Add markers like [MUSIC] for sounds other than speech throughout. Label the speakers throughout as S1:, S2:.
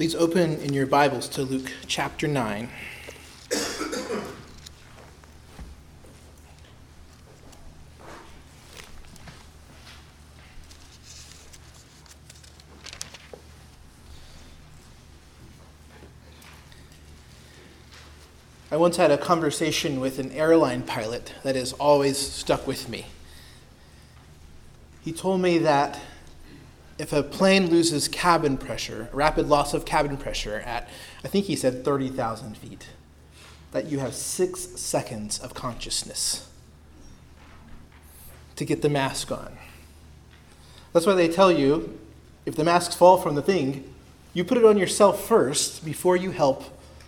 S1: Please open in your Bibles to Luke chapter 9. I once had a conversation with an airline pilot that has always stuck with me. He told me that if a plane loses cabin pressure, rapid loss of cabin pressure at, I think he said 30,000 feet, that you have six seconds of consciousness to get the mask on. That's why they tell you if the masks fall from the thing, you put it on yourself first before you help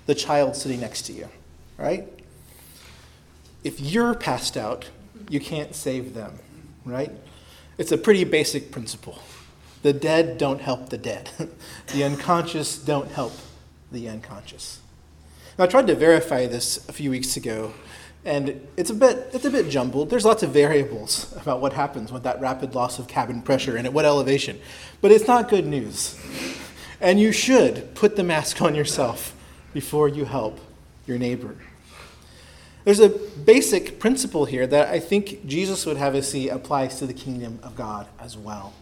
S1: the child sitting next to you, right? If you're passed out, you can't save them, right? It's a pretty basic principle. The dead don't help the dead. [LAUGHS] the unconscious don't help the unconscious. Now, I tried to verify this a few weeks ago, and it's a bit it's a bit jumbled. There's lots of variables about what happens with that rapid loss of cabin pressure and at what elevation. But it's not good news. And you should put the mask on yourself before you help your neighbor. There's a basic principle here that I think Jesus would have us see applies to the kingdom of God as well.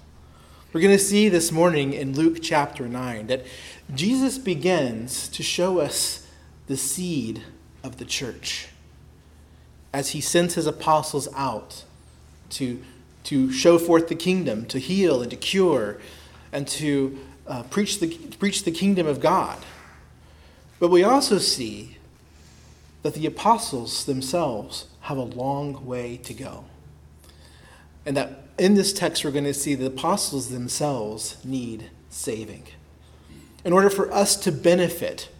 S1: We're going to see this morning in Luke chapter 9 that Jesus begins to show us the seed of the church as he sends his apostles out to, to show forth the kingdom, to heal and to cure, and to uh, preach, the, preach the kingdom of God. But we also see that the apostles themselves have a long way to go. And that in this text, we're going to see the apostles themselves need saving. In order for us to benefit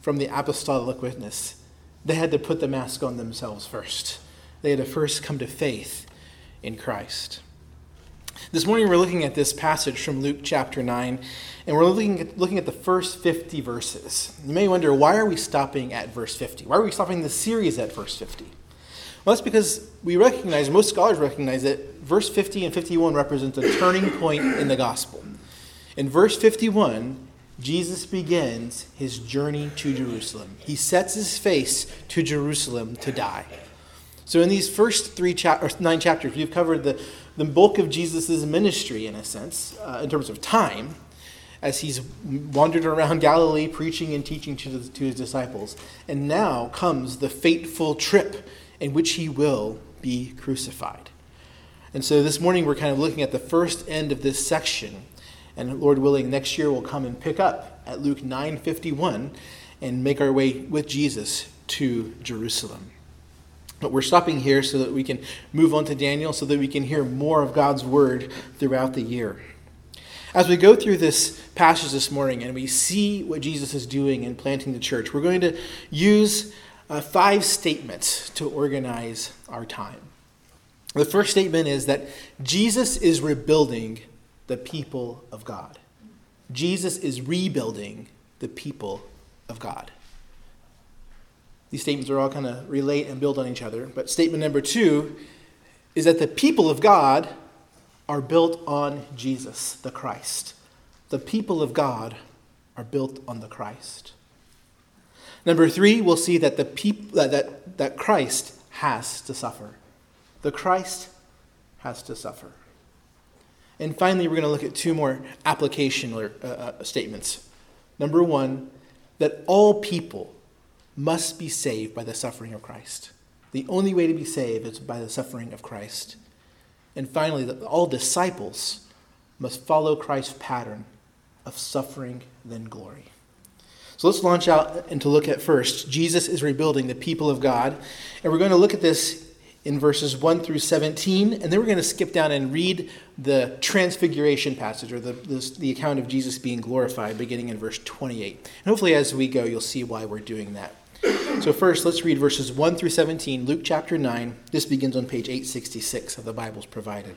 S1: from the apostolic witness, they had to put the mask on themselves first. They had to first come to faith in Christ. This morning, we're looking at this passage from Luke chapter 9, and we're looking at, looking at the first 50 verses. You may wonder, why are we stopping at verse 50? Why are we stopping the series at verse 50? Well, that's because we recognize, most scholars recognize that verse 50 and 51 represent a turning point in the gospel. In verse 51, Jesus begins his journey to Jerusalem. He sets his face to Jerusalem to die. So, in these first three cha- or nine chapters, we've covered the, the bulk of Jesus' ministry, in a sense, uh, in terms of time, as he's wandered around Galilee preaching and teaching to, the, to his disciples. And now comes the fateful trip in which he will be crucified. And so this morning we're kind of looking at the first end of this section. And Lord willing, next year we'll come and pick up at Luke 9:51 and make our way with Jesus to Jerusalem. But we're stopping here so that we can move on to Daniel so that we can hear more of God's word throughout the year. As we go through this passage this morning and we see what Jesus is doing in planting the church, we're going to use uh, five statements to organize our time. The first statement is that Jesus is rebuilding the people of God. Jesus is rebuilding the people of God. These statements are all kind of relate and build on each other. But statement number two is that the people of God are built on Jesus, the Christ. The people of God are built on the Christ. Number three, we'll see that, the peop- that, that, that Christ has to suffer. The Christ has to suffer. And finally, we're going to look at two more application uh, uh, statements. Number one, that all people must be saved by the suffering of Christ. The only way to be saved is by the suffering of Christ. And finally, that all disciples must follow Christ's pattern of suffering, then glory. So let's launch out and to look at first. Jesus is rebuilding the people of God. And we're going to look at this in verses 1 through 17. And then we're going to skip down and read the transfiguration passage or the, the, the account of Jesus being glorified beginning in verse 28. And hopefully, as we go, you'll see why we're doing that. So, first, let's read verses 1 through 17, Luke chapter 9. This begins on page 866 of the Bibles provided.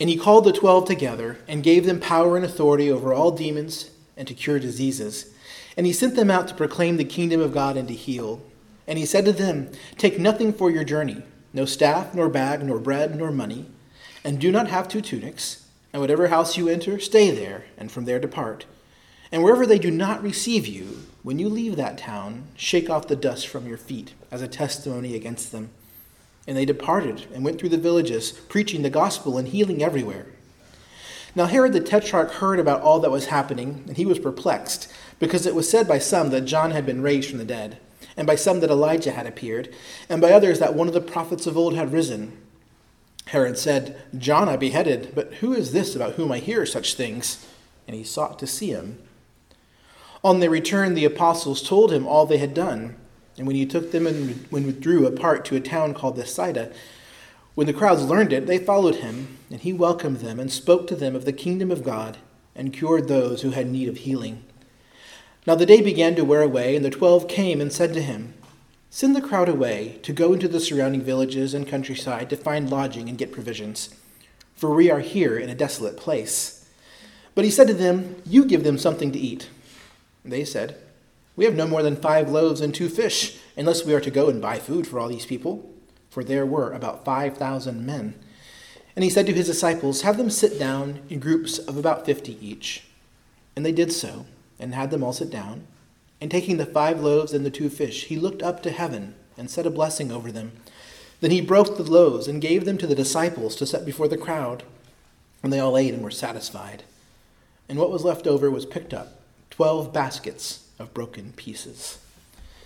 S1: And he called the twelve together and gave them power and authority over all demons and to cure diseases. And he sent them out to proclaim the kingdom of God and to heal. And he said to them, Take nothing for your journey no staff, nor bag, nor bread, nor money, and do not have two tunics, And whatever house you enter, stay there, and from there depart. And wherever they do not receive you, when you leave that town, shake off the dust from your feet as a testimony against them. And they departed and went through the villages, preaching the gospel and healing everywhere. Now Herod the Tetrarch heard about all that was happening, and he was perplexed, because it was said by some that John had been raised from the dead, and by some that Elijah had appeared, and by others that one of the prophets of old had risen. Herod said, John I beheaded, but who is this about whom I hear such things? And he sought to see him. On their return, the apostles told him all they had done. And when he took them and withdrew apart to a town called Bethsaida, when the crowds learned it, they followed him, and he welcomed them and spoke to them of the kingdom of God and cured those who had need of healing. Now the day began to wear away, and the twelve came and said to him, Send the crowd away to go into the surrounding villages and countryside to find lodging and get provisions, for we are here in a desolate place. But he said to them, You give them something to eat. They said, We have no more than five loaves and two fish, unless we are to go and buy food for all these people. For there were about five thousand men. And he said to his disciples, Have them sit down in groups of about fifty each. And they did so, and had them all sit down. And taking the five loaves and the two fish, he looked up to heaven and said a blessing over them. Then he broke the loaves and gave them to the disciples to set before the crowd. And they all ate and were satisfied. And what was left over was picked up twelve baskets of broken pieces.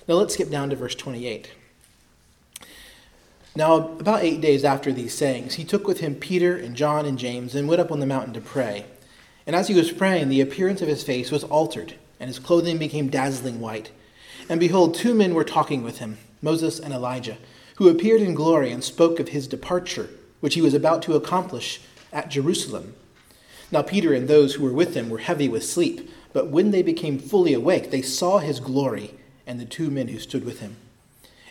S1: Now let's skip down to verse 28. Now, about eight days after these sayings, he took with him Peter and John and James and went up on the mountain to pray. And as he was praying, the appearance of his face was altered and his clothing became dazzling white. And behold, two men were talking with him, Moses and Elijah, who appeared in glory and spoke of his departure, which he was about to accomplish at Jerusalem. Now Peter and those who were with him were heavy with sleep, but when they became fully awake, they saw his glory and the two men who stood with him.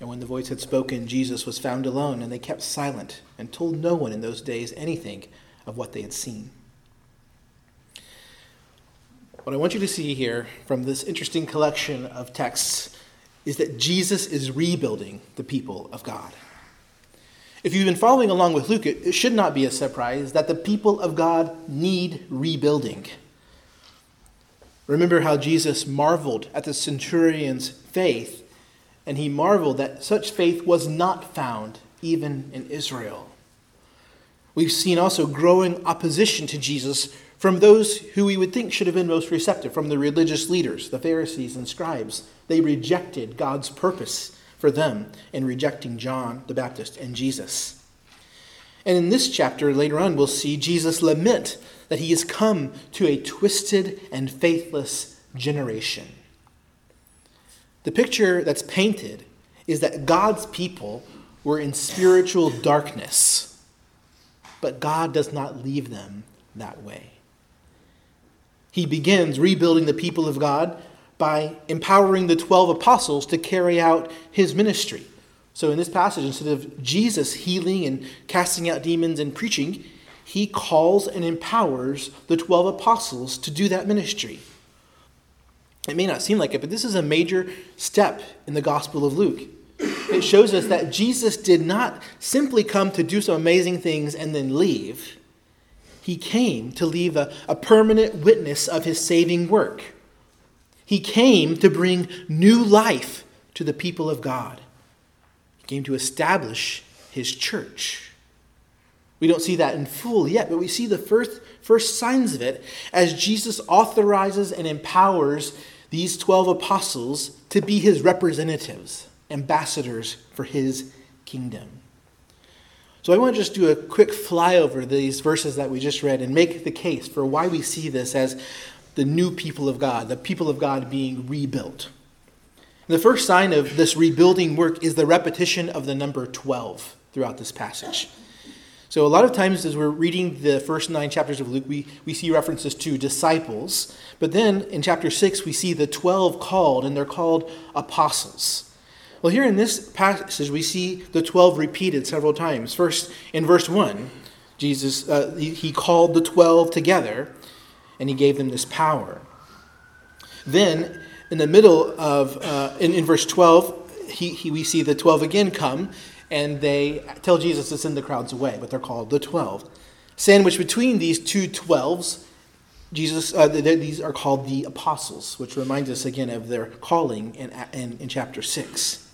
S1: And when the voice had spoken, Jesus was found alone, and they kept silent and told no one in those days anything of what they had seen. What I want you to see here from this interesting collection of texts is that Jesus is rebuilding the people of God. If you've been following along with Luke, it should not be a surprise that the people of God need rebuilding. Remember how Jesus marveled at the centurion's faith, and he marveled that such faith was not found even in Israel. We've seen also growing opposition to Jesus from those who we would think should have been most receptive, from the religious leaders, the Pharisees and scribes. They rejected God's purpose for them in rejecting John the Baptist and Jesus. And in this chapter, later on, we'll see Jesus lament that he has come to a twisted and faithless generation. The picture that's painted is that God's people were in spiritual darkness, but God does not leave them that way. He begins rebuilding the people of God by empowering the 12 apostles to carry out his ministry. So, in this passage, instead of Jesus healing and casting out demons and preaching, he calls and empowers the 12 apostles to do that ministry. It may not seem like it, but this is a major step in the Gospel of Luke. It shows us that Jesus did not simply come to do some amazing things and then leave. He came to leave a, a permanent witness of his saving work. He came to bring new life to the people of God. He came to establish his church. We don't see that in full yet, but we see the first, first signs of it as Jesus authorizes and empowers these 12 apostles to be his representatives, ambassadors for his kingdom. So I want to just do a quick flyover these verses that we just read and make the case for why we see this as the new people of God, the people of God being rebuilt. The first sign of this rebuilding work is the repetition of the number 12 throughout this passage. So, a lot of times as we're reading the first nine chapters of Luke, we, we see references to disciples. But then in chapter 6, we see the 12 called, and they're called apostles. Well, here in this passage, we see the 12 repeated several times. First, in verse 1, Jesus, uh, he, he called the 12 together, and he gave them this power. Then, in the middle of, uh, in, in verse 12, he, he, we see the 12 again come, and they tell Jesus to send the crowds away, but they're called the twelve. Sandwiched between these two twelves, Jesus, uh, these are called the apostles, which reminds us again of their calling in, in, in chapter 6.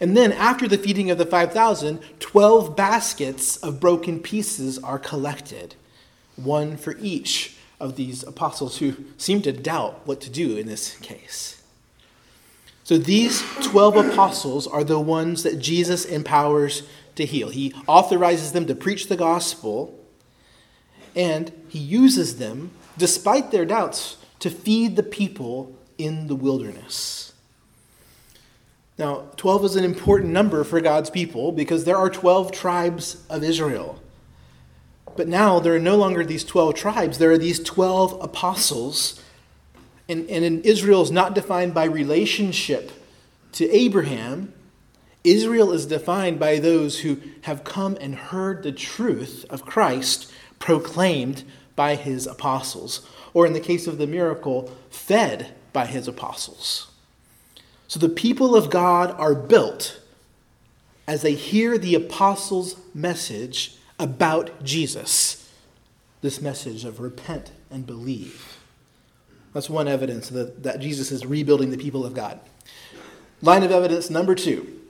S1: And then, after the feeding of the 5,000, 12 baskets of broken pieces are collected, one for each of these apostles who seem to doubt what to do in this case. So these 12 apostles are the ones that Jesus empowers to heal. He authorizes them to preach the gospel, and he uses them, despite their doubts, to feed the people in the wilderness. Now, 12 is an important number for God's people because there are 12 tribes of Israel. But now there are no longer these 12 tribes, there are these 12 apostles and, and Israel is not defined by relationship to Abraham. Israel is defined by those who have come and heard the truth of Christ proclaimed by his apostles, or in the case of the miracle, fed by his apostles. So the people of God are built as they hear the apostles' message about Jesus, this message of repent and believe. That's one evidence that, that Jesus is rebuilding the people of God. Line of evidence number two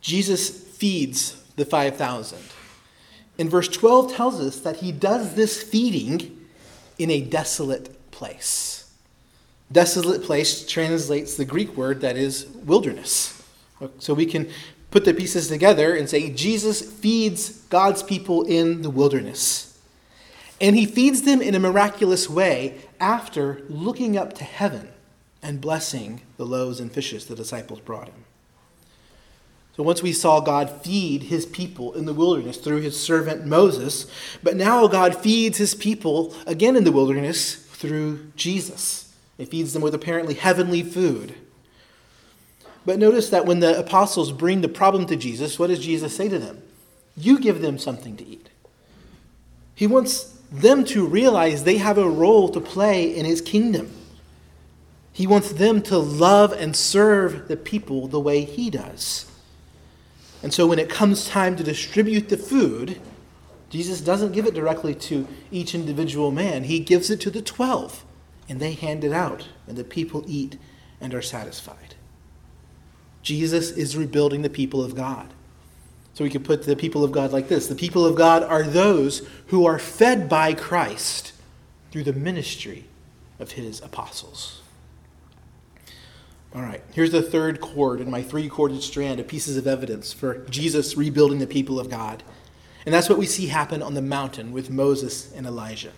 S1: Jesus feeds the 5,000. And verse 12 tells us that he does this feeding in a desolate place. Desolate place translates the Greek word that is wilderness. So we can put the pieces together and say Jesus feeds God's people in the wilderness. And he feeds them in a miraculous way after looking up to heaven and blessing the loaves and fishes the disciples brought him. So once we saw God feed his people in the wilderness through his servant Moses, but now God feeds his people again in the wilderness through Jesus. He feeds them with apparently heavenly food. But notice that when the apostles bring the problem to Jesus, what does Jesus say to them? You give them something to eat. He wants them to realize they have a role to play in his kingdom. He wants them to love and serve the people the way he does. And so when it comes time to distribute the food, Jesus doesn't give it directly to each individual man. He gives it to the 12, and they hand it out, and the people eat and are satisfied. Jesus is rebuilding the people of God. So we could put the people of God like this The people of God are those who are fed by Christ through the ministry of his apostles. All right, here's the third cord in my three corded strand of pieces of evidence for Jesus rebuilding the people of God. And that's what we see happen on the mountain with Moses and Elijah.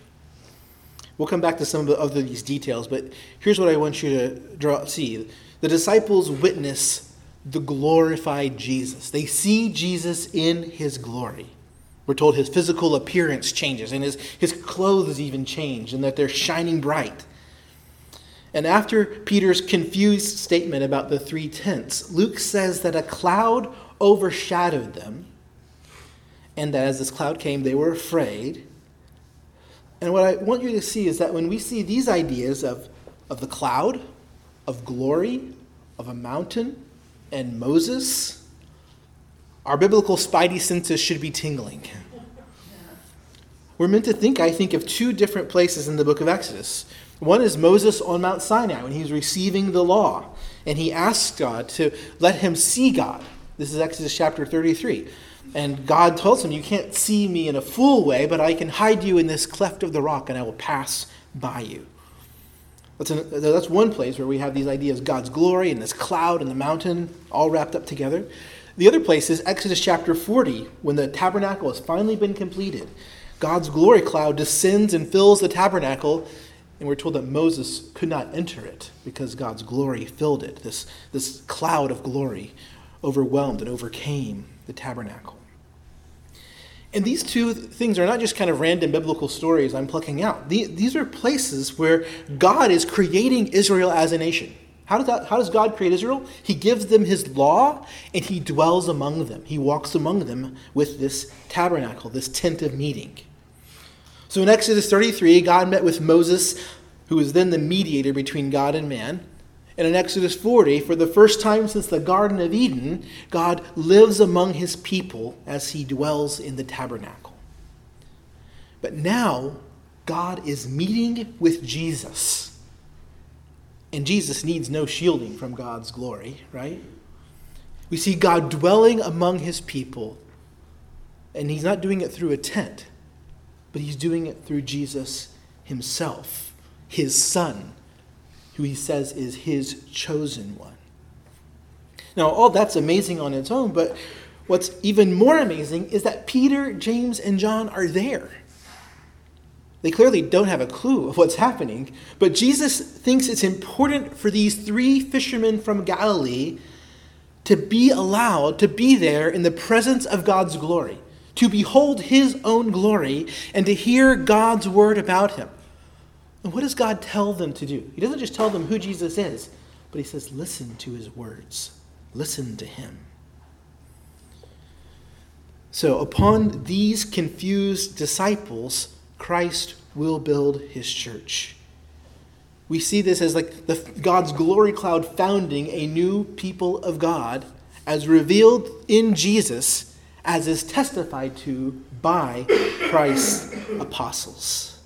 S1: We'll come back to some of, the, of these details, but here's what I want you to draw, see. The disciples witness the glorified Jesus. They see Jesus in his glory. We're told his physical appearance changes and his, his clothes even change and that they're shining bright. And after Peter's confused statement about the three tents, Luke says that a cloud overshadowed them and that as this cloud came, they were afraid. And what I want you to see is that when we see these ideas of, of the cloud, of glory, of a mountain, and Moses, our biblical spidey senses should be tingling. We're meant to think, I think, of two different places in the book of Exodus. One is Moses on Mount Sinai when he's receiving the law, and he asks God to let him see God. This is Exodus chapter 33. And God tells him, You can't see me in a full way, but I can hide you in this cleft of the rock, and I will pass by you. That's, an, that's one place where we have these ideas God's glory and this cloud and the mountain all wrapped up together. The other place is Exodus chapter 40, when the tabernacle has finally been completed. God's glory cloud descends and fills the tabernacle, and we're told that Moses could not enter it because God's glory filled it. This, this cloud of glory overwhelmed and overcame the tabernacle. And these two things are not just kind of random biblical stories I'm plucking out. These are places where God is creating Israel as a nation. How does, that, how does God create Israel? He gives them his law and he dwells among them. He walks among them with this tabernacle, this tent of meeting. So in Exodus 33, God met with Moses, who was then the mediator between God and man. And in Exodus 40, for the first time since the Garden of Eden, God lives among his people as he dwells in the tabernacle. But now, God is meeting with Jesus and Jesus needs no shielding from God's glory, right? We see God dwelling among his people, and he's not doing it through a tent, but he's doing it through Jesus himself, his son, who he says is his chosen one. Now, all that's amazing on its own, but what's even more amazing is that Peter, James, and John are there. They clearly don't have a clue of what's happening, but Jesus thinks it's important for these three fishermen from Galilee to be allowed to be there in the presence of God's glory, to behold his own glory, and to hear God's word about him. And what does God tell them to do? He doesn't just tell them who Jesus is, but he says, listen to his words, listen to him. So, upon these confused disciples, Christ will build his church. We see this as like the, God's glory cloud founding a new people of God as revealed in Jesus, as is testified to by Christ's apostles.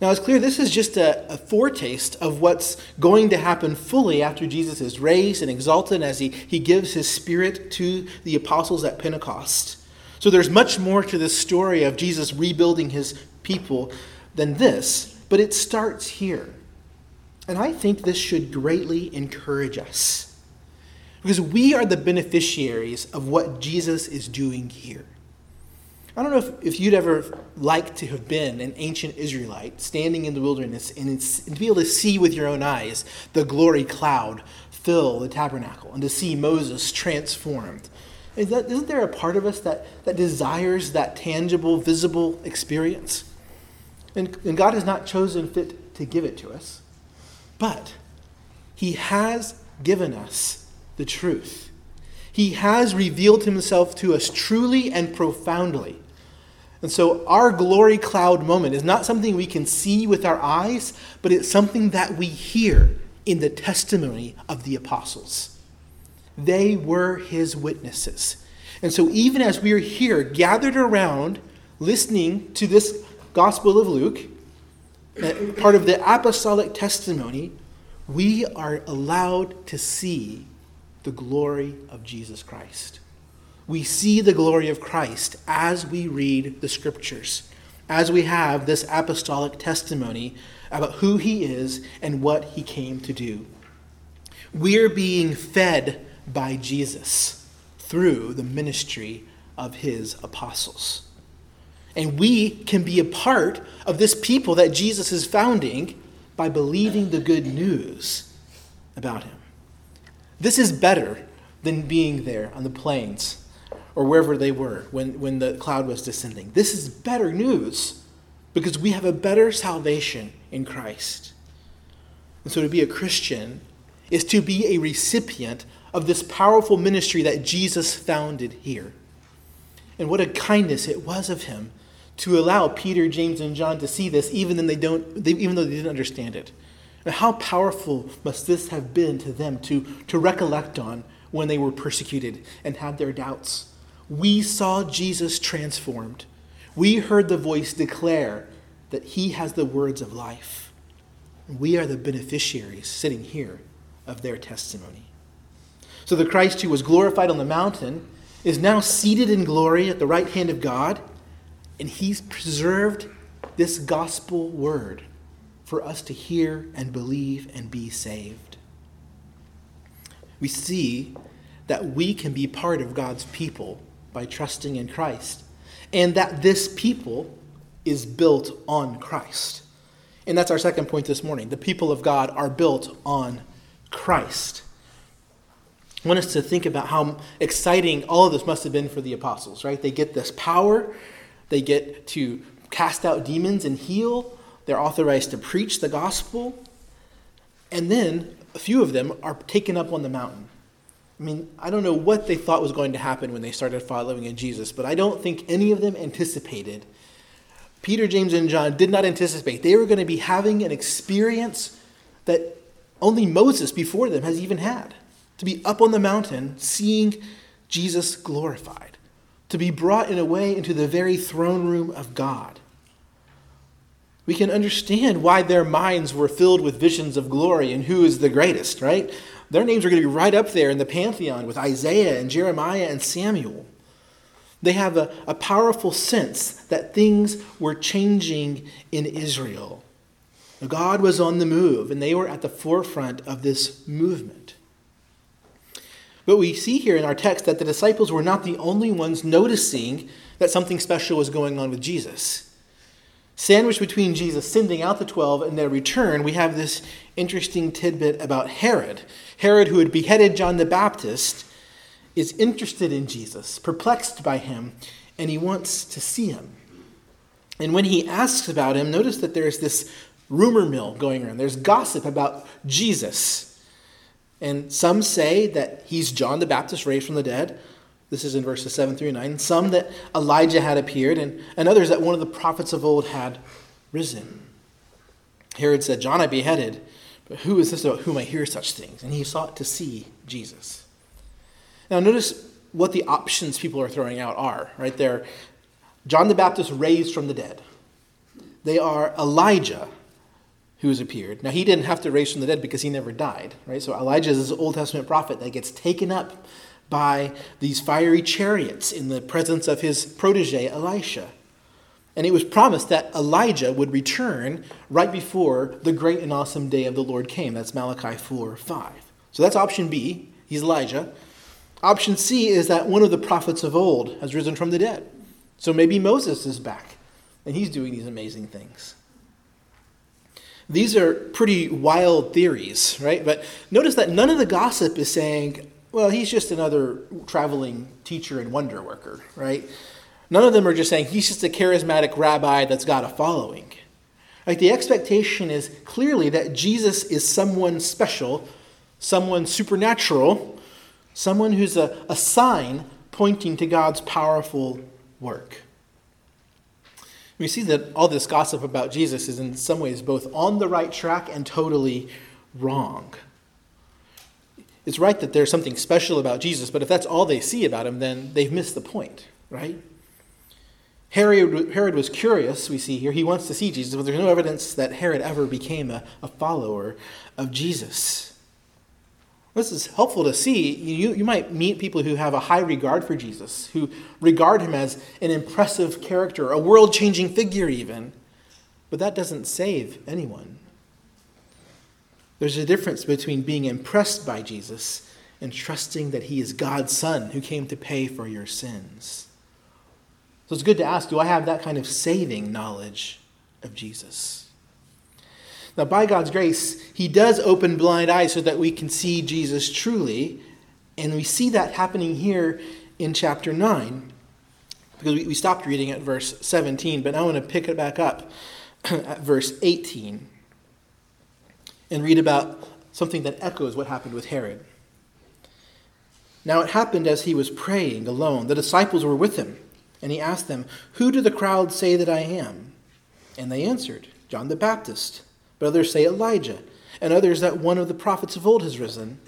S1: Now, it's clear this is just a, a, foretaste of what's going to happen fully after Jesus is raised and exalted as he, he gives his spirit to the apostles at Pentecost. So there's much more to this story of Jesus rebuilding his people than this, but it starts here. And I think this should greatly encourage us because we are the beneficiaries of what Jesus is doing here. I don't know if, if you'd ever like to have been an ancient Israelite standing in the wilderness and, and to be able to see with your own eyes the glory cloud fill the tabernacle and to see Moses transformed is that, isn't there a part of us that, that desires that tangible, visible experience? And, and God has not chosen fit to give it to us, but He has given us the truth. He has revealed Himself to us truly and profoundly. And so, our glory cloud moment is not something we can see with our eyes, but it's something that we hear in the testimony of the apostles. They were his witnesses. And so, even as we are here gathered around listening to this Gospel of Luke, eh, part of the apostolic testimony, we are allowed to see the glory of Jesus Christ. We see the glory of Christ as we read the scriptures, as we have this apostolic testimony about who he is and what he came to do. We're being fed by Jesus through the ministry of his apostles. And we can be a part of this people that Jesus is founding by believing the good news about him. This is better than being there on the plains or wherever they were when, when the cloud was descending. This is better news because we have a better salvation in Christ. And so to be a Christian is to be a recipient of this powerful ministry that Jesus founded here. And what a kindness it was of him to allow Peter, James, and John to see this, even they don't, they, even though they didn't understand it. And how powerful must this have been to them to, to recollect on when they were persecuted and had their doubts? We saw Jesus transformed. We heard the voice declare that he has the words of life. We are the beneficiaries sitting here of their testimony. So the Christ who was glorified on the mountain is now seated in glory at the right hand of God, and he's preserved this gospel word for us to hear and believe and be saved. We see that we can be part of God's people by trusting in Christ, and that this people is built on Christ. And that's our second point this morning. The people of God are built on Christ. I want us to think about how exciting all of this must have been for the apostles, right? They get this power, they get to cast out demons and heal, they're authorized to preach the gospel, and then a few of them are taken up on the mountain. I mean, I don't know what they thought was going to happen when they started following in Jesus, but I don't think any of them anticipated. Peter, James, and John did not anticipate they were going to be having an experience that only Moses before them has even had to be up on the mountain seeing Jesus glorified, to be brought in a way into the very throne room of God. We can understand why their minds were filled with visions of glory and who is the greatest, right? Their names are going to be right up there in the pantheon with Isaiah and Jeremiah and Samuel. They have a, a powerful sense that things were changing in Israel. God was on the move, and they were at the forefront of this movement. But we see here in our text that the disciples were not the only ones noticing that something special was going on with Jesus. Sandwiched between Jesus sending out the 12 and their return, we have this interesting tidbit about Herod. Herod, who had beheaded John the Baptist, is interested in Jesus, perplexed by him, and he wants to see him. And when he asks about him, notice that there's this rumor mill going around. There's gossip about Jesus. And some say that he's John the Baptist raised from the dead. This is in verses 7 through 9. Some that Elijah had appeared, and, and others that one of the prophets of old had risen. Herod said, John I beheaded, but who is this about whom I hear such things? And he sought to see Jesus. Now, notice what the options people are throwing out are, right there. John the Baptist raised from the dead. They are Elijah, who has appeared. Now, he didn't have to raise from the dead because he never died, right? So Elijah is this Old Testament prophet that gets taken up by these fiery chariots in the presence of his protege, Elisha. And it was promised that Elijah would return right before the great and awesome day of the Lord came. That's Malachi 4 5. So that's option B. He's Elijah. Option C is that one of the prophets of old has risen from the dead. So maybe Moses is back and he's doing these amazing things. These are pretty wild theories, right? But notice that none of the gossip is saying, well, he's just another traveling teacher and wonder worker, right? None of them are just saying he's just a charismatic rabbi that's got a following. Like the expectation is clearly that Jesus is someone special, someone supernatural, someone who's a, a sign pointing to God's powerful work. We see that all this gossip about Jesus is in some ways both on the right track and totally wrong. It's right that there's something special about Jesus, but if that's all they see about him, then they've missed the point, right? Herod, Herod was curious, we see here. He wants to see Jesus, but there's no evidence that Herod ever became a, a follower of Jesus. This is helpful to see. You, you might meet people who have a high regard for Jesus, who regard him as an impressive character, a world changing figure, even. But that doesn't save anyone. There's a difference between being impressed by Jesus and trusting that he is God's Son who came to pay for your sins. So it's good to ask do I have that kind of saving knowledge of Jesus? Now, by God's grace, He does open blind eyes so that we can see Jesus truly. And we see that happening here in chapter 9. Because we, stopped reading at verse 17, but now I want to pick it back up [CLEARS THROAT] at verse 18 and read about something that echoes what happened with Herod. Now it happened as he was praying alone. The disciples were with him, and he asked them, Who do the crowd say that I am? And they answered, John the Baptist but others say Elijah, and others that one of the prophets of old has risen.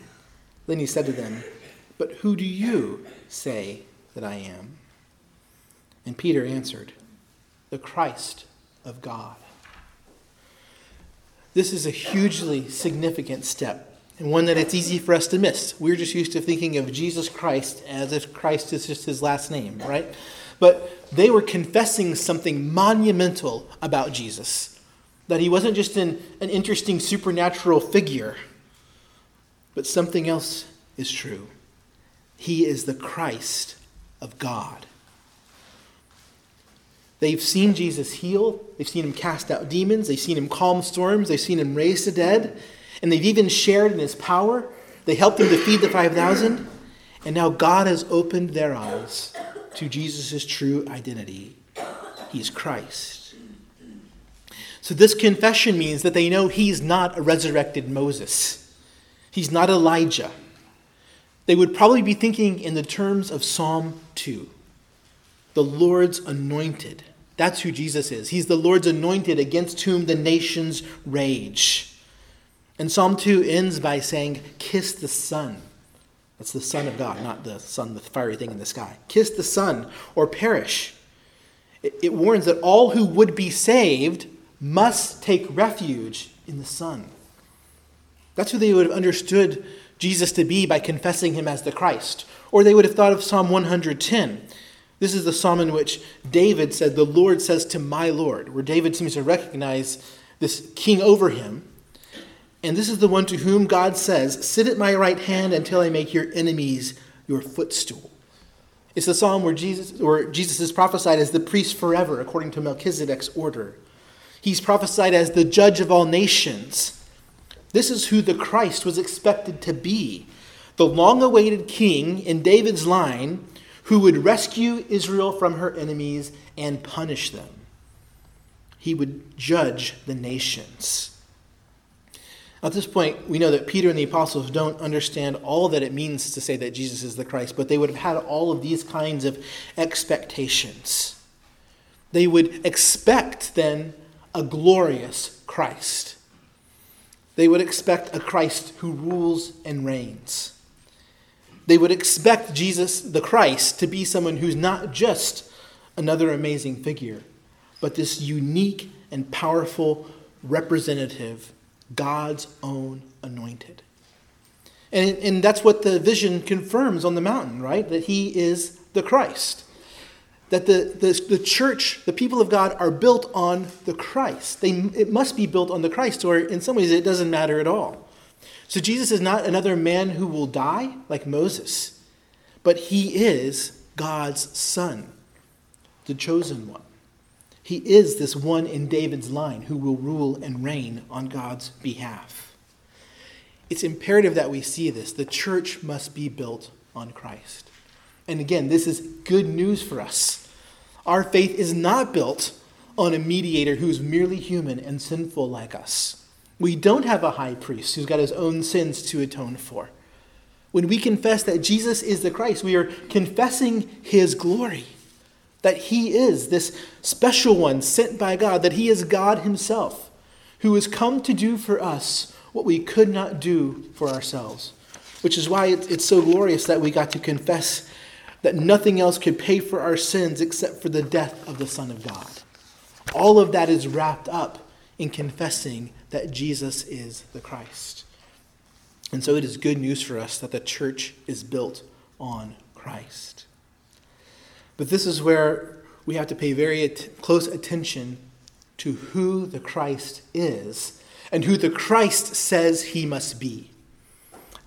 S1: Then he said to them, But who do you say that I am? And Peter answered, The Christ of God. This is a hugely significant step, and one that it's easy for us to miss. We're just used to thinking of Jesus Christ as if Christ is just his last name, right? But they were confessing something monumental about Jesus that he wasn't just an, an interesting supernatural figure, but something else is true. He is the Christ of God. They've seen Jesus heal, they've seen him cast out demons, they've seen him calm storms, they've seen him raise the dead, and they've even shared in his power. They helped him to feed the 5,000. And now God has opened their eyes to Jesus' true identity. He's Christ. So, this confession means that they know he's not a resurrected Moses, he's not Elijah. They would probably be thinking in the terms of Psalm 2 the Lord's anointed. That's who Jesus is. He's the Lord's anointed against whom the nations rage. And Psalm 2 ends by saying, Kiss the Son. That's the Son of God, not the sun, the fiery thing in the sky. Kiss the Son or perish. It, it warns that all who would be saved must take refuge in the Son. That's who they would have understood Jesus to be by confessing him as the Christ. Or they would have thought of Psalm 110. This is the psalm in which David said, The Lord says to my Lord, where David seems to recognize this king over him. And this is the one to whom God says, Sit at my right hand until I make your enemies your footstool. It's the psalm where Jesus, where Jesus is prophesied as the priest forever, according to Melchizedek's order. He's prophesied as the judge of all nations. This is who the Christ was expected to be the long awaited king in David's line who would rescue Israel from her enemies and punish them. He would judge the nations. At this point, we know that Peter and the apostles don't understand all that it means to say that Jesus is the Christ, but they would have had all of these kinds of expectations. They would expect then a glorious Christ. They would expect a Christ who rules and reigns. They would expect Jesus, the Christ, to be someone who's not just another amazing figure, but this unique and powerful representative God's own anointed. And, and that's what the vision confirms on the mountain, right? That he is the Christ. That the, the, the church, the people of God, are built on the Christ. They, it must be built on the Christ, or in some ways it doesn't matter at all. So Jesus is not another man who will die like Moses, but he is God's son, the chosen one. He is this one in David's line who will rule and reign on God's behalf. It's imperative that we see this. The church must be built on Christ. And again, this is good news for us. Our faith is not built on a mediator who's merely human and sinful like us. We don't have a high priest who's got his own sins to atone for. When we confess that Jesus is the Christ, we are confessing his glory that he is this special one sent by God, that he is God himself, who has come to do for us what we could not do for ourselves. Which is why it's so glorious that we got to confess that nothing else could pay for our sins except for the death of the Son of God. All of that is wrapped up in confessing that Jesus is the Christ. And so it is good news for us that the church is built on Christ. But this is where we have to pay very at- close attention to who the Christ is and who the Christ says he must be.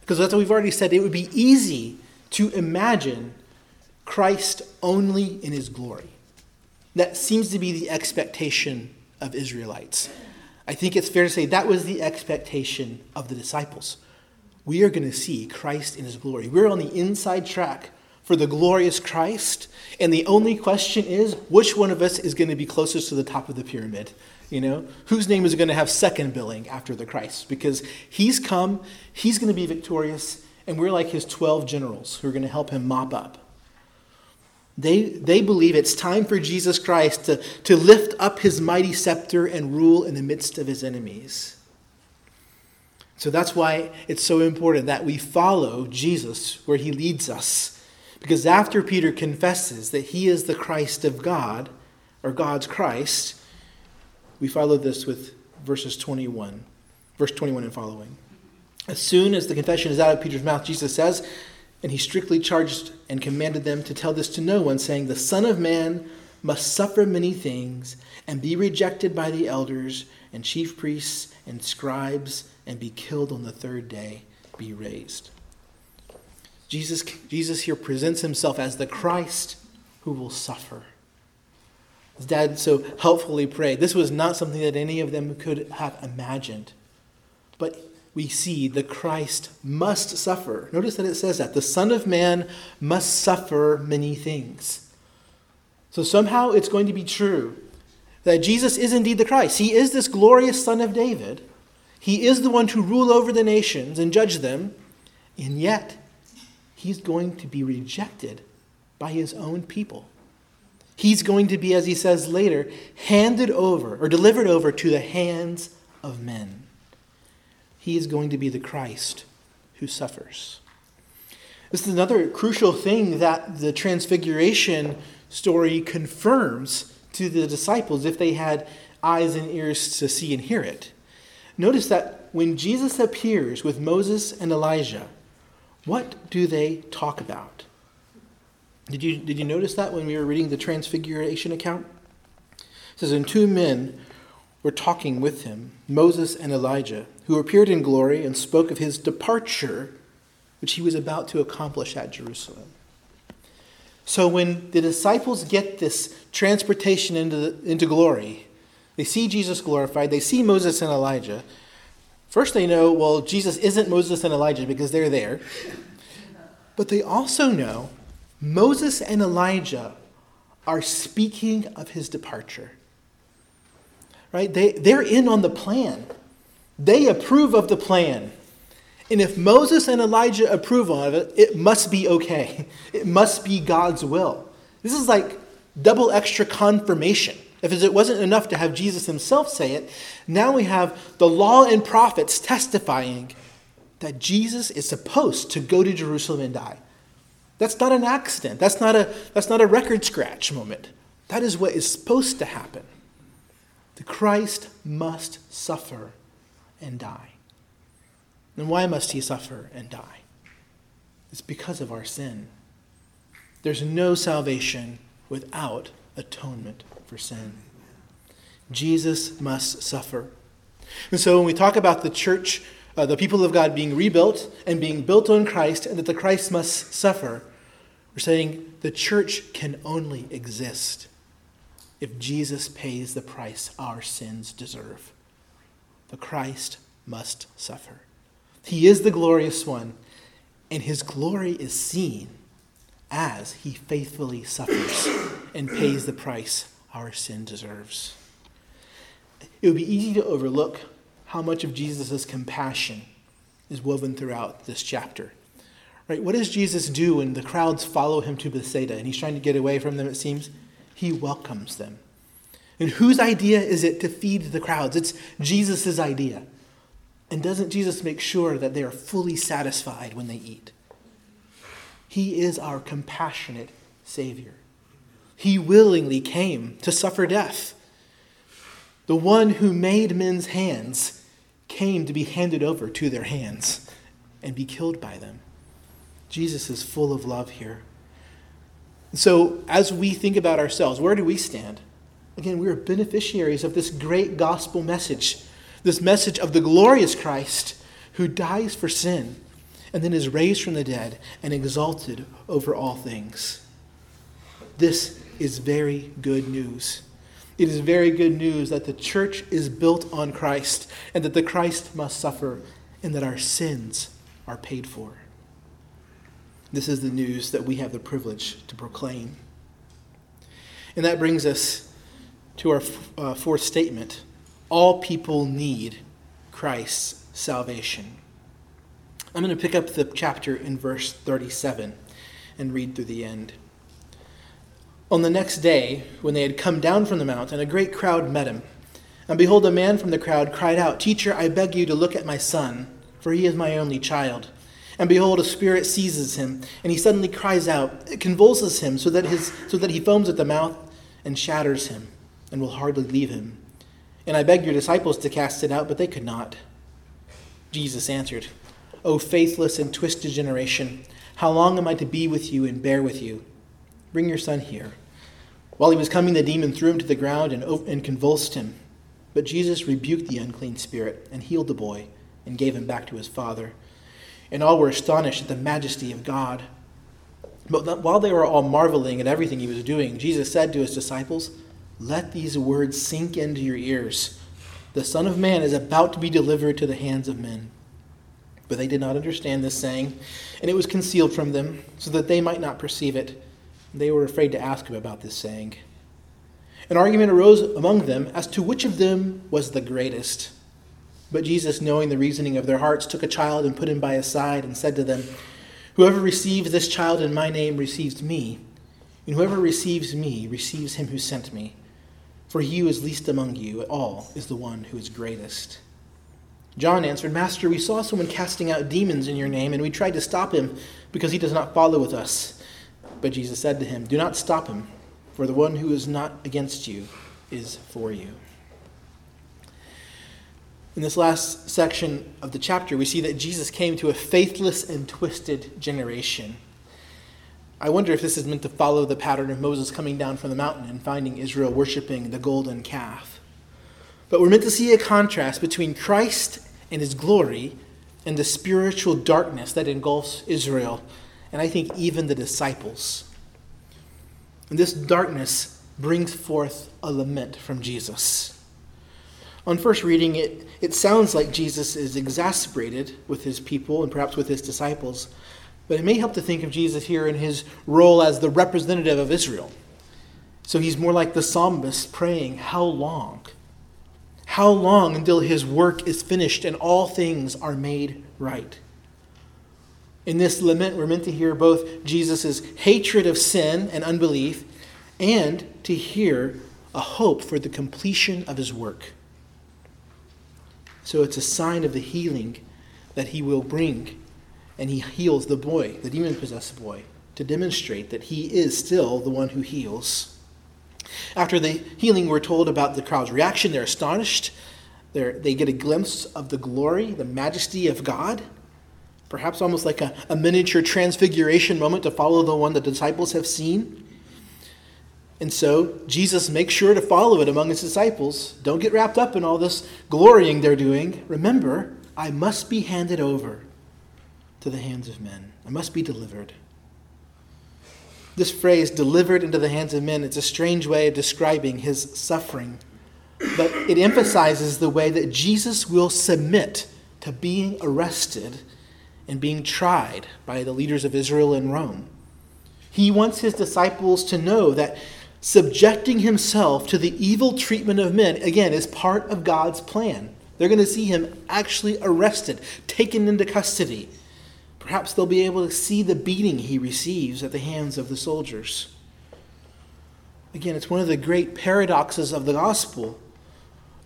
S1: Because that's what we've already said, it would be easy to imagine Christ only in his glory. That seems to be the expectation of Israelites. I think it's fair to say that was the expectation of the disciples. We are going to see Christ in his glory. We're on the inside track for the glorious Christ. And the only question is which one of us is going to be closest to the top of the pyramid? You know, whose name is going to have second billing after the Christ? Because he's come, he's going to be victorious, and we're like his 12 generals who are going to help him mop up. They, they believe it's time for Jesus Christ to, to lift up his mighty scepter and rule in the midst of his enemies. So that's why it's so important that we follow Jesus where he leads us because after Peter confesses that he is the Christ of God, or God's Christ, we follow this with verses 21, verse 21 and following. As soon as the confession is out of Peter's mouth, Jesus says, and he strictly charged and commanded them to tell this to no one, saying, The Son of Man must suffer many things and be rejected by the elders and chief priests and scribes and be killed on the third day, be raised. Jesus, Jesus here presents himself as the Christ who will suffer. His dad so helpfully prayed. This was not something that any of them could have imagined. But we see the Christ must suffer. Notice that it says that the Son of Man must suffer many things. So somehow it's going to be true that Jesus is indeed the Christ. He is this glorious Son of David. He is the one to rule over the nations and judge them. And yet, he's going to be rejected by his own people. He's going to be, as he says later, handed over or delivered over to the hands of men. He is going to be the Christ who suffers. This is another crucial thing that the Transfiguration story confirms to the disciples if they had eyes and ears to see and hear it. Notice that when Jesus appears with Moses and Elijah, what do they talk about? Did you, did you notice that when we were reading the Transfiguration account? It says, And two men were talking with him, Moses and Elijah, who appeared in glory and spoke of his departure, which he was about to accomplish at Jerusalem. So when the disciples get this transportation into, the, into glory, they see Jesus glorified, they see Moses and Elijah. First, they know, well, Jesus isn't Moses and Elijah because they're there. But they also know Moses and Elijah are speaking of his departure. Right? They, they're in on the plan. They approve of the plan. And if Moses and Elijah approve of it, it must be okay. [LAUGHS] It must be God's will. This is like double extra confirmation. If it wasn't enough to have Jesus himself say it, now we have the law and prophets testifying that Jesus is supposed to go to Jerusalem and die. That's not an accident. That's not a, that's not a record scratch moment. That is what is supposed to happen. The Christ must suffer and die. And why must he suffer and die? It's because of our sin. There's no salvation without atonement for sin. Jesus must suffer. And so when we talk about the church, uh, the people of God being rebuilt and being built on Christ, and that the Christ must suffer, we're saying the church can only exist if Jesus pays the price our sins deserve. The Christ must suffer. He is the glorious one, and his glory is seen as he faithfully suffers and pays the price our sin deserves. It would be easy to overlook how much of Jesus' compassion is woven throughout this chapter. Right? What does Jesus do when the crowds follow him to Bethsaida and he's trying to get away from them, it seems? He welcomes them. And whose idea is it to feed the crowds? It's Jesus' idea. And doesn't Jesus make sure that they are fully satisfied when they eat? He is our compassionate Savior. He willingly came to suffer death. The one who made men's hands came to be handed over to their hands and be killed by them. Jesus is full of love here. So, as we think about ourselves, where do we stand? Again, we are beneficiaries of this great gospel message this message of the glorious Christ who dies for sin and then is raised from the dead and exalted over all things. This is very good news. It is very good news that the church is built on Christ and that the Christ must suffer and that our sins are paid for. This is the news that we have the privilege to proclaim. And that brings us to our uh, fourth statement all people need Christ's salvation. I'm going to pick up the chapter in verse 37 and read through the end. On the next day, when they had come down from the mountain, a great crowd met him. And behold, a man from the crowd cried out, Teacher, I beg you to look at my son, for he is my only child. And behold, a spirit seizes him, and he suddenly cries out. It convulses him so that, his, so that he foams at the mouth and shatters him, and will hardly leave him. And I begged your disciples to cast it out, but they could not. Jesus answered, O faithless and twisted generation, how long am I to be with you and bear with you? Bring your son here. While he was coming, the demon threw him to the ground and, and convulsed him. But Jesus rebuked the unclean spirit and healed the boy and gave him back to his father. And all were astonished at the majesty of God. But while they were all marveling at everything he was doing, Jesus said to his disciples, let these words sink into your ears. The Son of Man is about to be delivered to the hands of men. But they did not understand this saying, and it was concealed from them, so that they might not perceive it. They were afraid to ask him about this saying. An argument arose among them as to which of them was the greatest. But Jesus, knowing the reasoning of their hearts, took a child and put him by his side, and said to them, Whoever receives this child in my name receives me, and whoever receives me receives him who sent me. For he who is least among you all is the one who is greatest. John answered, Master, we saw someone casting out demons in your name, and we tried to stop him because he does not follow with us. But Jesus said to him, Do not stop him, for the one who is not against you is for you. In this last section of the chapter, we see that Jesus came to a faithless and twisted generation. I wonder if this is meant to follow the pattern of Moses coming down from the mountain and finding Israel worshiping the golden calf. But we're meant to see a contrast between Christ and his glory and the spiritual darkness that engulfs Israel, and I think even the disciples. And this darkness brings forth a lament from Jesus. On first reading, it, it sounds like Jesus is exasperated with his people and perhaps with his disciples, but it may help to think of Jesus here in his role as the representative of Israel. So he's more like the psalmist praying, How long? How long until his work is finished and all things are made right? In this lament, we're meant to hear both Jesus' hatred of sin and unbelief and to hear a hope for the completion of his work. So it's a sign of the healing that he will bring. And he heals the boy, the demon possessed boy, to demonstrate that he is still the one who heals. After the healing, we're told about the crowd's reaction. They're astonished. They're, they get a glimpse of the glory, the majesty of God. Perhaps almost like a, a miniature transfiguration moment to follow the one the disciples have seen. And so Jesus makes sure to follow it among his disciples. Don't get wrapped up in all this glorying they're doing. Remember, I must be handed over to the hands of men, I must be delivered. This phrase, delivered into the hands of men, it's a strange way of describing his suffering. But it emphasizes the way that Jesus will submit to being arrested and being tried by the leaders of Israel and Rome. He wants his disciples to know that subjecting himself to the evil treatment of men, again, is part of God's plan. They're going to see him actually arrested, taken into custody Perhaps they'll be able to see the beating he receives at the hands of the soldiers. Again, it's one of the great paradoxes of the gospel.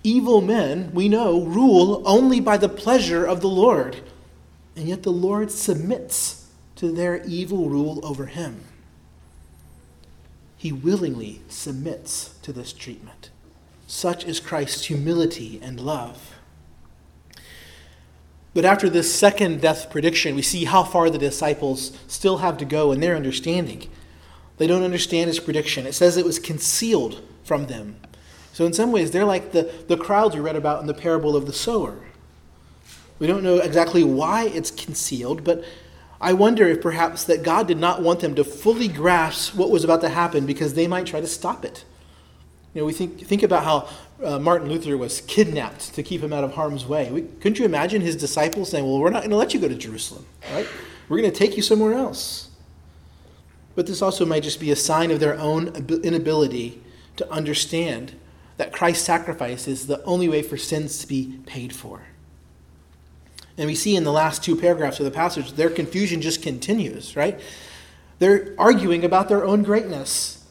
S1: Evil men, we know, rule only by the pleasure of the Lord, and yet the Lord submits to their evil rule over him. He willingly submits to this treatment. Such is Christ's humility and love. But after this second death prediction, we see how far the disciples still have to go in their understanding. They don't understand his prediction. It says it was concealed from them. So, in some ways, they're like the, the crowds we read about in the parable of the sower. We don't know exactly why it's concealed, but I wonder if perhaps that God did not want them to fully grasp what was about to happen because they might try to stop it. You know, we think, think about how uh, Martin Luther was kidnapped to keep him out of harm's way. We, couldn't you imagine his disciples saying, Well, we're not going to let you go to Jerusalem, right? We're going to take you somewhere else. But this also might just be a sign of their own inability to understand that Christ's sacrifice is the only way for sins to be paid for. And we see in the last two paragraphs of the passage, their confusion just continues, right? They're arguing about their own greatness.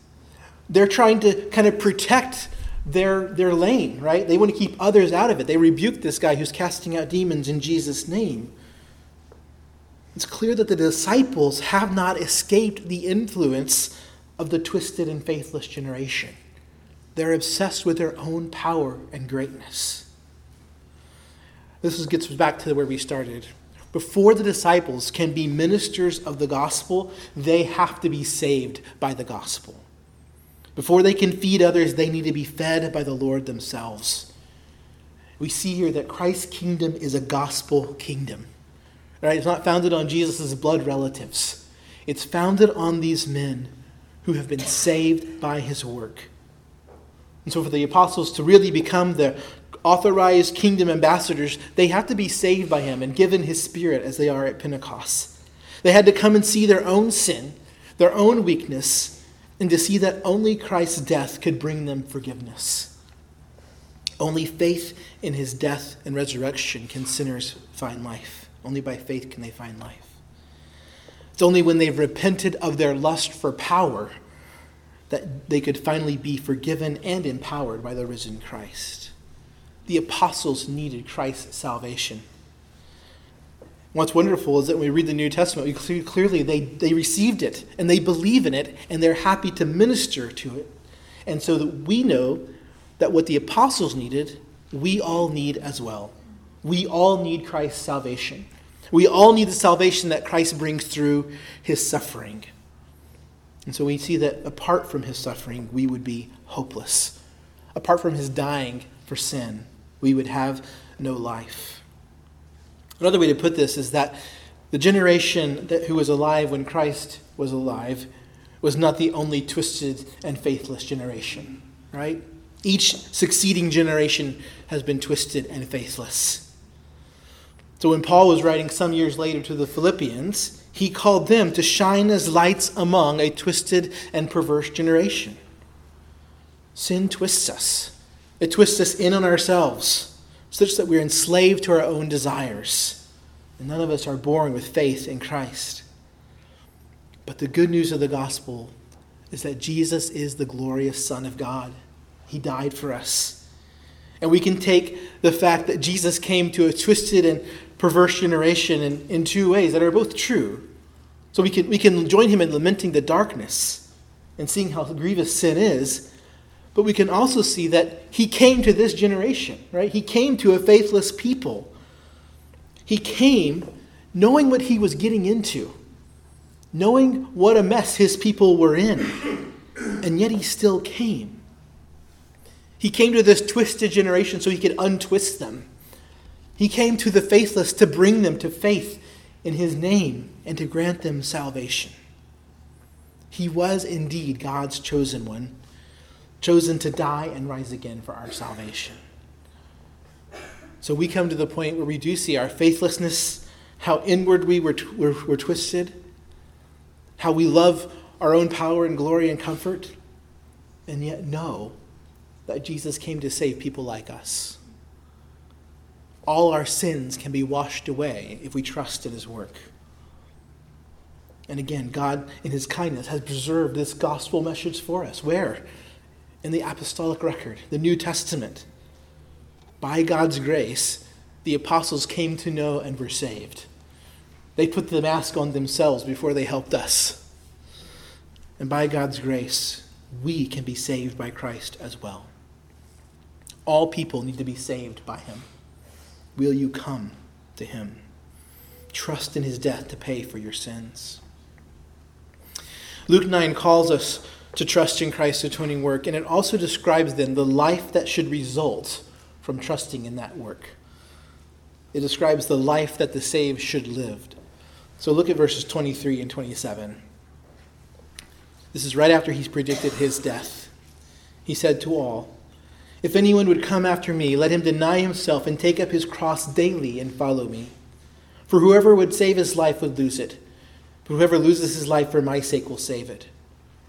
S1: They're trying to kind of protect their, their lane, right? They want to keep others out of it. They rebuke this guy who's casting out demons in Jesus' name. It's clear that the disciples have not escaped the influence of the twisted and faithless generation. They're obsessed with their own power and greatness. This gets back to where we started. Before the disciples can be ministers of the gospel, they have to be saved by the gospel. Before they can feed others, they need to be fed by the Lord themselves. We see here that Christ's kingdom is a gospel kingdom. Right? It's not founded on Jesus' blood relatives. It's founded on these men who have been saved by his work. And so for the apostles to really become the authorized kingdom ambassadors, they have to be saved by him and given his spirit as they are at Pentecost. They had to come and see their own sin, their own weakness, and to see that only Christ's death could bring them forgiveness. Only faith in his death and resurrection can sinners find life. Only by faith can they find life. It's only when they've repented of their lust for power that they could finally be forgiven and empowered by the risen Christ. The apostles needed Christ's salvation. What's wonderful is that when we read the New Testament, we see clearly they, they received it and they believe in it and they're happy to minister to it. And so that we know that what the apostles needed, we all need as well. We all need Christ's salvation. We all need the salvation that Christ brings through his suffering. And so we see that apart from his suffering, we would be hopeless. Apart from his dying for sin, we would have no life. Another way to put this is that the generation that, who was alive when Christ was alive was not the only twisted and faithless generation, right? Each succeeding generation has been twisted and faithless. So when Paul was writing some years later to the Philippians, he called them to shine as lights among a twisted and perverse generation. Sin twists us, it twists us in on ourselves such that we're enslaved to our own desires. And none of us are born with faith in Christ. But the good news of the gospel is that Jesus is the glorious Son of God. He died for us. And we can take the fact that Jesus came to a twisted and perverse generation in, in two ways that are both true. So we can, we can join him in lamenting the darkness and seeing how grievous sin is, but we can also see that he came to this generation, right? He came to a faithless people. He came knowing what he was getting into, knowing what a mess his people were in, and yet he still came. He came to this twisted generation so he could untwist them. He came to the faithless to bring them to faith in his name and to grant them salvation. He was indeed God's chosen one chosen to die and rise again for our salvation. So we come to the point where we do see our faithlessness, how inward we were, were, were twisted, how we love our own power and glory and comfort, and yet know that Jesus came to save people like us. All our sins can be washed away if we trust in his work. And again, God, in his kindness, has preserved this gospel message for us. Where? In the apostolic record, the New Testament. By God's grace, the apostles came to know and were saved. They put the mask on themselves before they helped us. And by God's grace, we can be saved by Christ as well. All people need to be saved by him. Will you come to him? Trust in his death to pay for your sins. Luke 9 calls us to trust in Christ's atoning work, and it also describes then the life that should result from trusting in that work. It describes the life that the saved should live. So look at verses 23 and 27. This is right after he's predicted his death. He said to all, If anyone would come after me, let him deny himself and take up his cross daily and follow me. For whoever would save his life would lose it, but whoever loses his life for my sake will save it.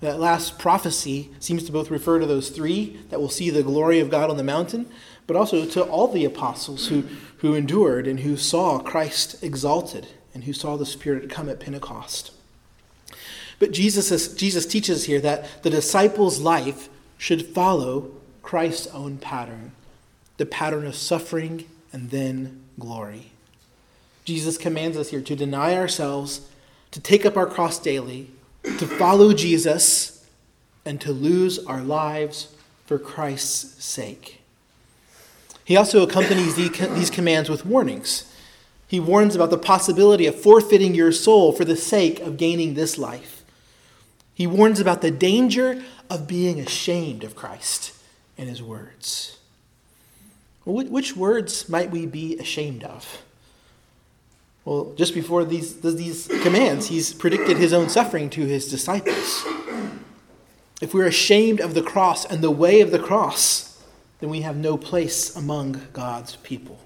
S1: That last prophecy seems to both refer to those three that will see the glory of God on the mountain, but also to all the apostles who, who endured and who saw Christ exalted and who saw the Spirit come at Pentecost. But Jesus, is, Jesus teaches here that the disciples' life should follow Christ's own pattern the pattern of suffering and then glory. Jesus commands us here to deny ourselves, to take up our cross daily, to follow Jesus, and to lose our lives for Christ's sake. He also accompanies these commands with warnings. He warns about the possibility of forfeiting your soul for the sake of gaining this life. He warns about the danger of being ashamed of Christ and his words. Which words might we be ashamed of? Well, just before these, these commands, he's predicted his own suffering to his disciples. If we're ashamed of the cross and the way of the cross, then we have no place among God's people.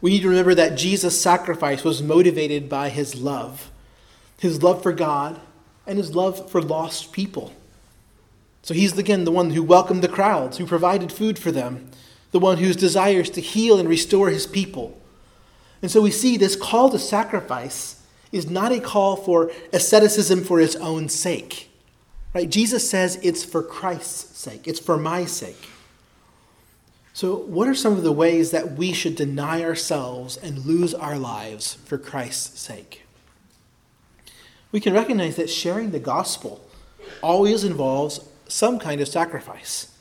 S1: We need to remember that Jesus' sacrifice was motivated by his love his love for God and his love for lost people. So he's again the one who welcomed the crowds, who provided food for them, the one whose desires to heal and restore his people. And so we see this call to sacrifice is not a call for asceticism for its own sake. Right? Jesus says it's for Christ's sake, it's for my sake. So, what are some of the ways that we should deny ourselves and lose our lives for Christ's sake? We can recognize that sharing the gospel always involves some kind of sacrifice.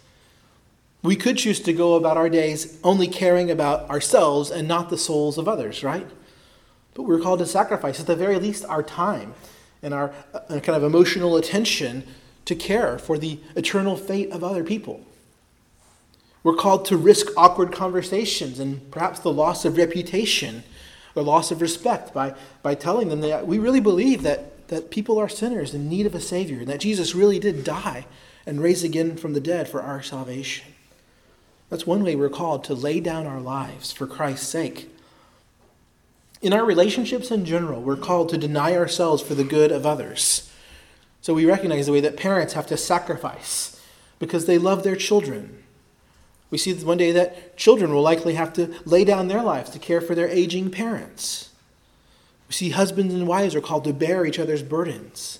S1: We could choose to go about our days only caring about ourselves and not the souls of others, right? But we're called to sacrifice, at the very least, our time and our uh, kind of emotional attention to care for the eternal fate of other people. We're called to risk awkward conversations and perhaps the loss of reputation or loss of respect by, by telling them that we really believe that, that people are sinners in need of a Savior and that Jesus really did die and raise again from the dead for our salvation. That's one way we're called to lay down our lives for Christ's sake. In our relationships in general, we're called to deny ourselves for the good of others. So we recognize the way that parents have to sacrifice because they love their children. We see one day that children will likely have to lay down their lives to care for their aging parents. We see husbands and wives are called to bear each other's burdens.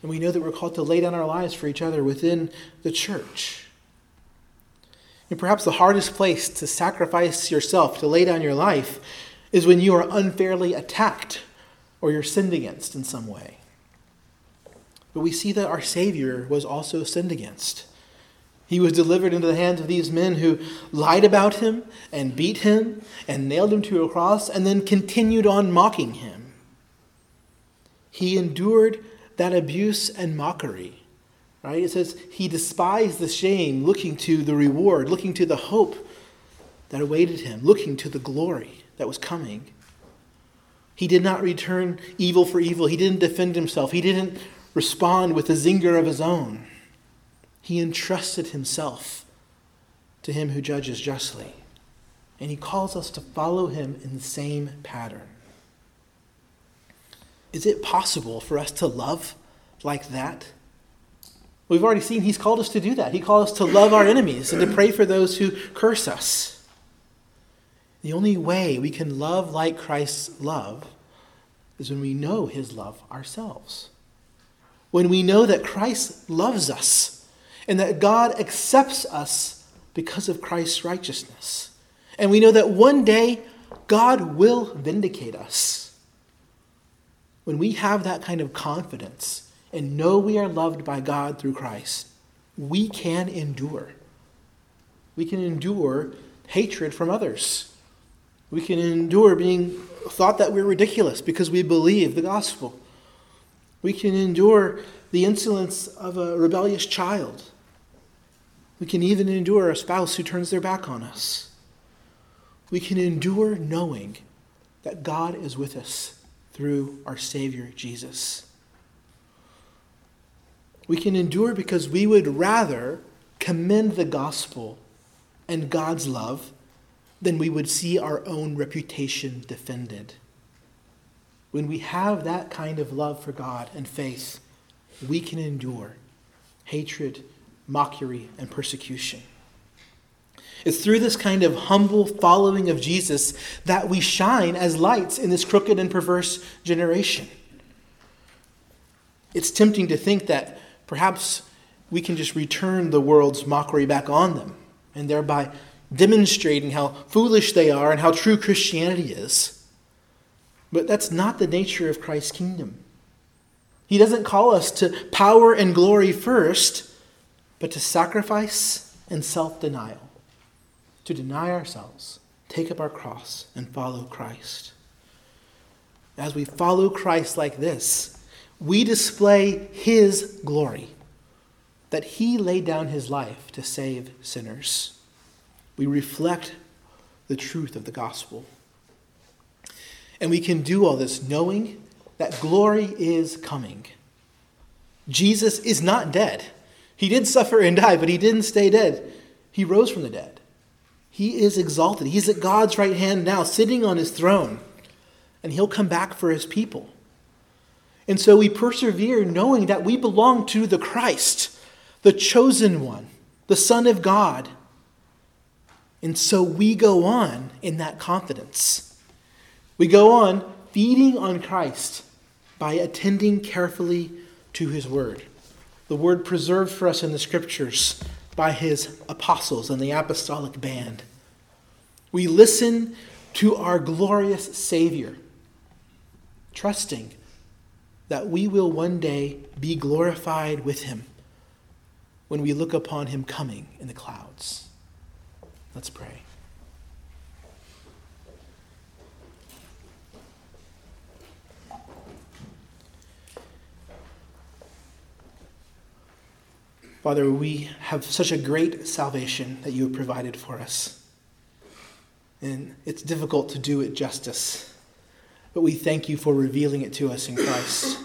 S1: And we know that we're called to lay down our lives for each other within the church. And perhaps the hardest place to sacrifice yourself, to lay down your life, is when you are unfairly attacked or you're sinned against in some way. But we see that our Savior was also sinned against. He was delivered into the hands of these men who lied about him and beat him and nailed him to a cross and then continued on mocking him. He endured that abuse and mockery Right? It says he despised the shame, looking to the reward, looking to the hope that awaited him, looking to the glory that was coming. He did not return evil for evil. He didn't defend himself. He didn't respond with a zinger of his own. He entrusted himself to him who judges justly. And he calls us to follow him in the same pattern. Is it possible for us to love like that? We've already seen he's called us to do that. He called us to love our enemies and to pray for those who curse us. The only way we can love like Christ's love is when we know his love ourselves. When we know that Christ loves us and that God accepts us because of Christ's righteousness. And we know that one day God will vindicate us. When we have that kind of confidence, and know we are loved by God through Christ, we can endure. We can endure hatred from others. We can endure being thought that we're ridiculous because we believe the gospel. We can endure the insolence of a rebellious child. We can even endure a spouse who turns their back on us. We can endure knowing that God is with us through our Savior Jesus. We can endure because we would rather commend the gospel and God's love than we would see our own reputation defended. When we have that kind of love for God and faith, we can endure hatred, mockery, and persecution. It's through this kind of humble following of Jesus that we shine as lights in this crooked and perverse generation. It's tempting to think that perhaps we can just return the world's mockery back on them and thereby demonstrating how foolish they are and how true Christianity is. But that's not the nature of Christ's kingdom. He doesn't call us to power and glory first, but to sacrifice and self denial, to deny ourselves, take up our cross, and follow Christ. As we follow Christ like this, we display his glory, that he laid down his life to save sinners. We reflect the truth of the gospel. And we can do all this knowing that glory is coming. Jesus is not dead. He did suffer and die, but he didn't stay dead. He rose from the dead. He is exalted. He's at God's right hand now, sitting on his throne, and he'll come back for his people. And so we persevere knowing that we belong to the Christ, the chosen one, the Son of God. And so we go on in that confidence. We go on feeding on Christ by attending carefully to his word. The word preserved for us in the scriptures by his apostles and the apostolic band. We listen to our glorious Savior, trusting that we will one day be glorified with him when we look upon him coming in the clouds. Let's pray. Father, we have such a great salvation that you have provided for us. And it's difficult to do it justice, but we thank you for revealing it to us in Christ.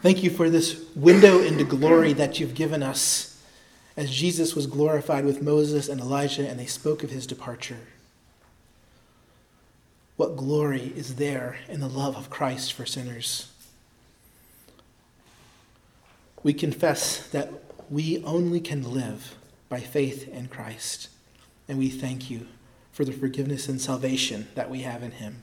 S1: Thank you for this window into glory that you've given us as Jesus was glorified with Moses and Elijah and they spoke of his departure. What glory is there in the love of Christ for sinners? We confess that we only can live by faith in Christ. And we thank you for the forgiveness and salvation that we have in him.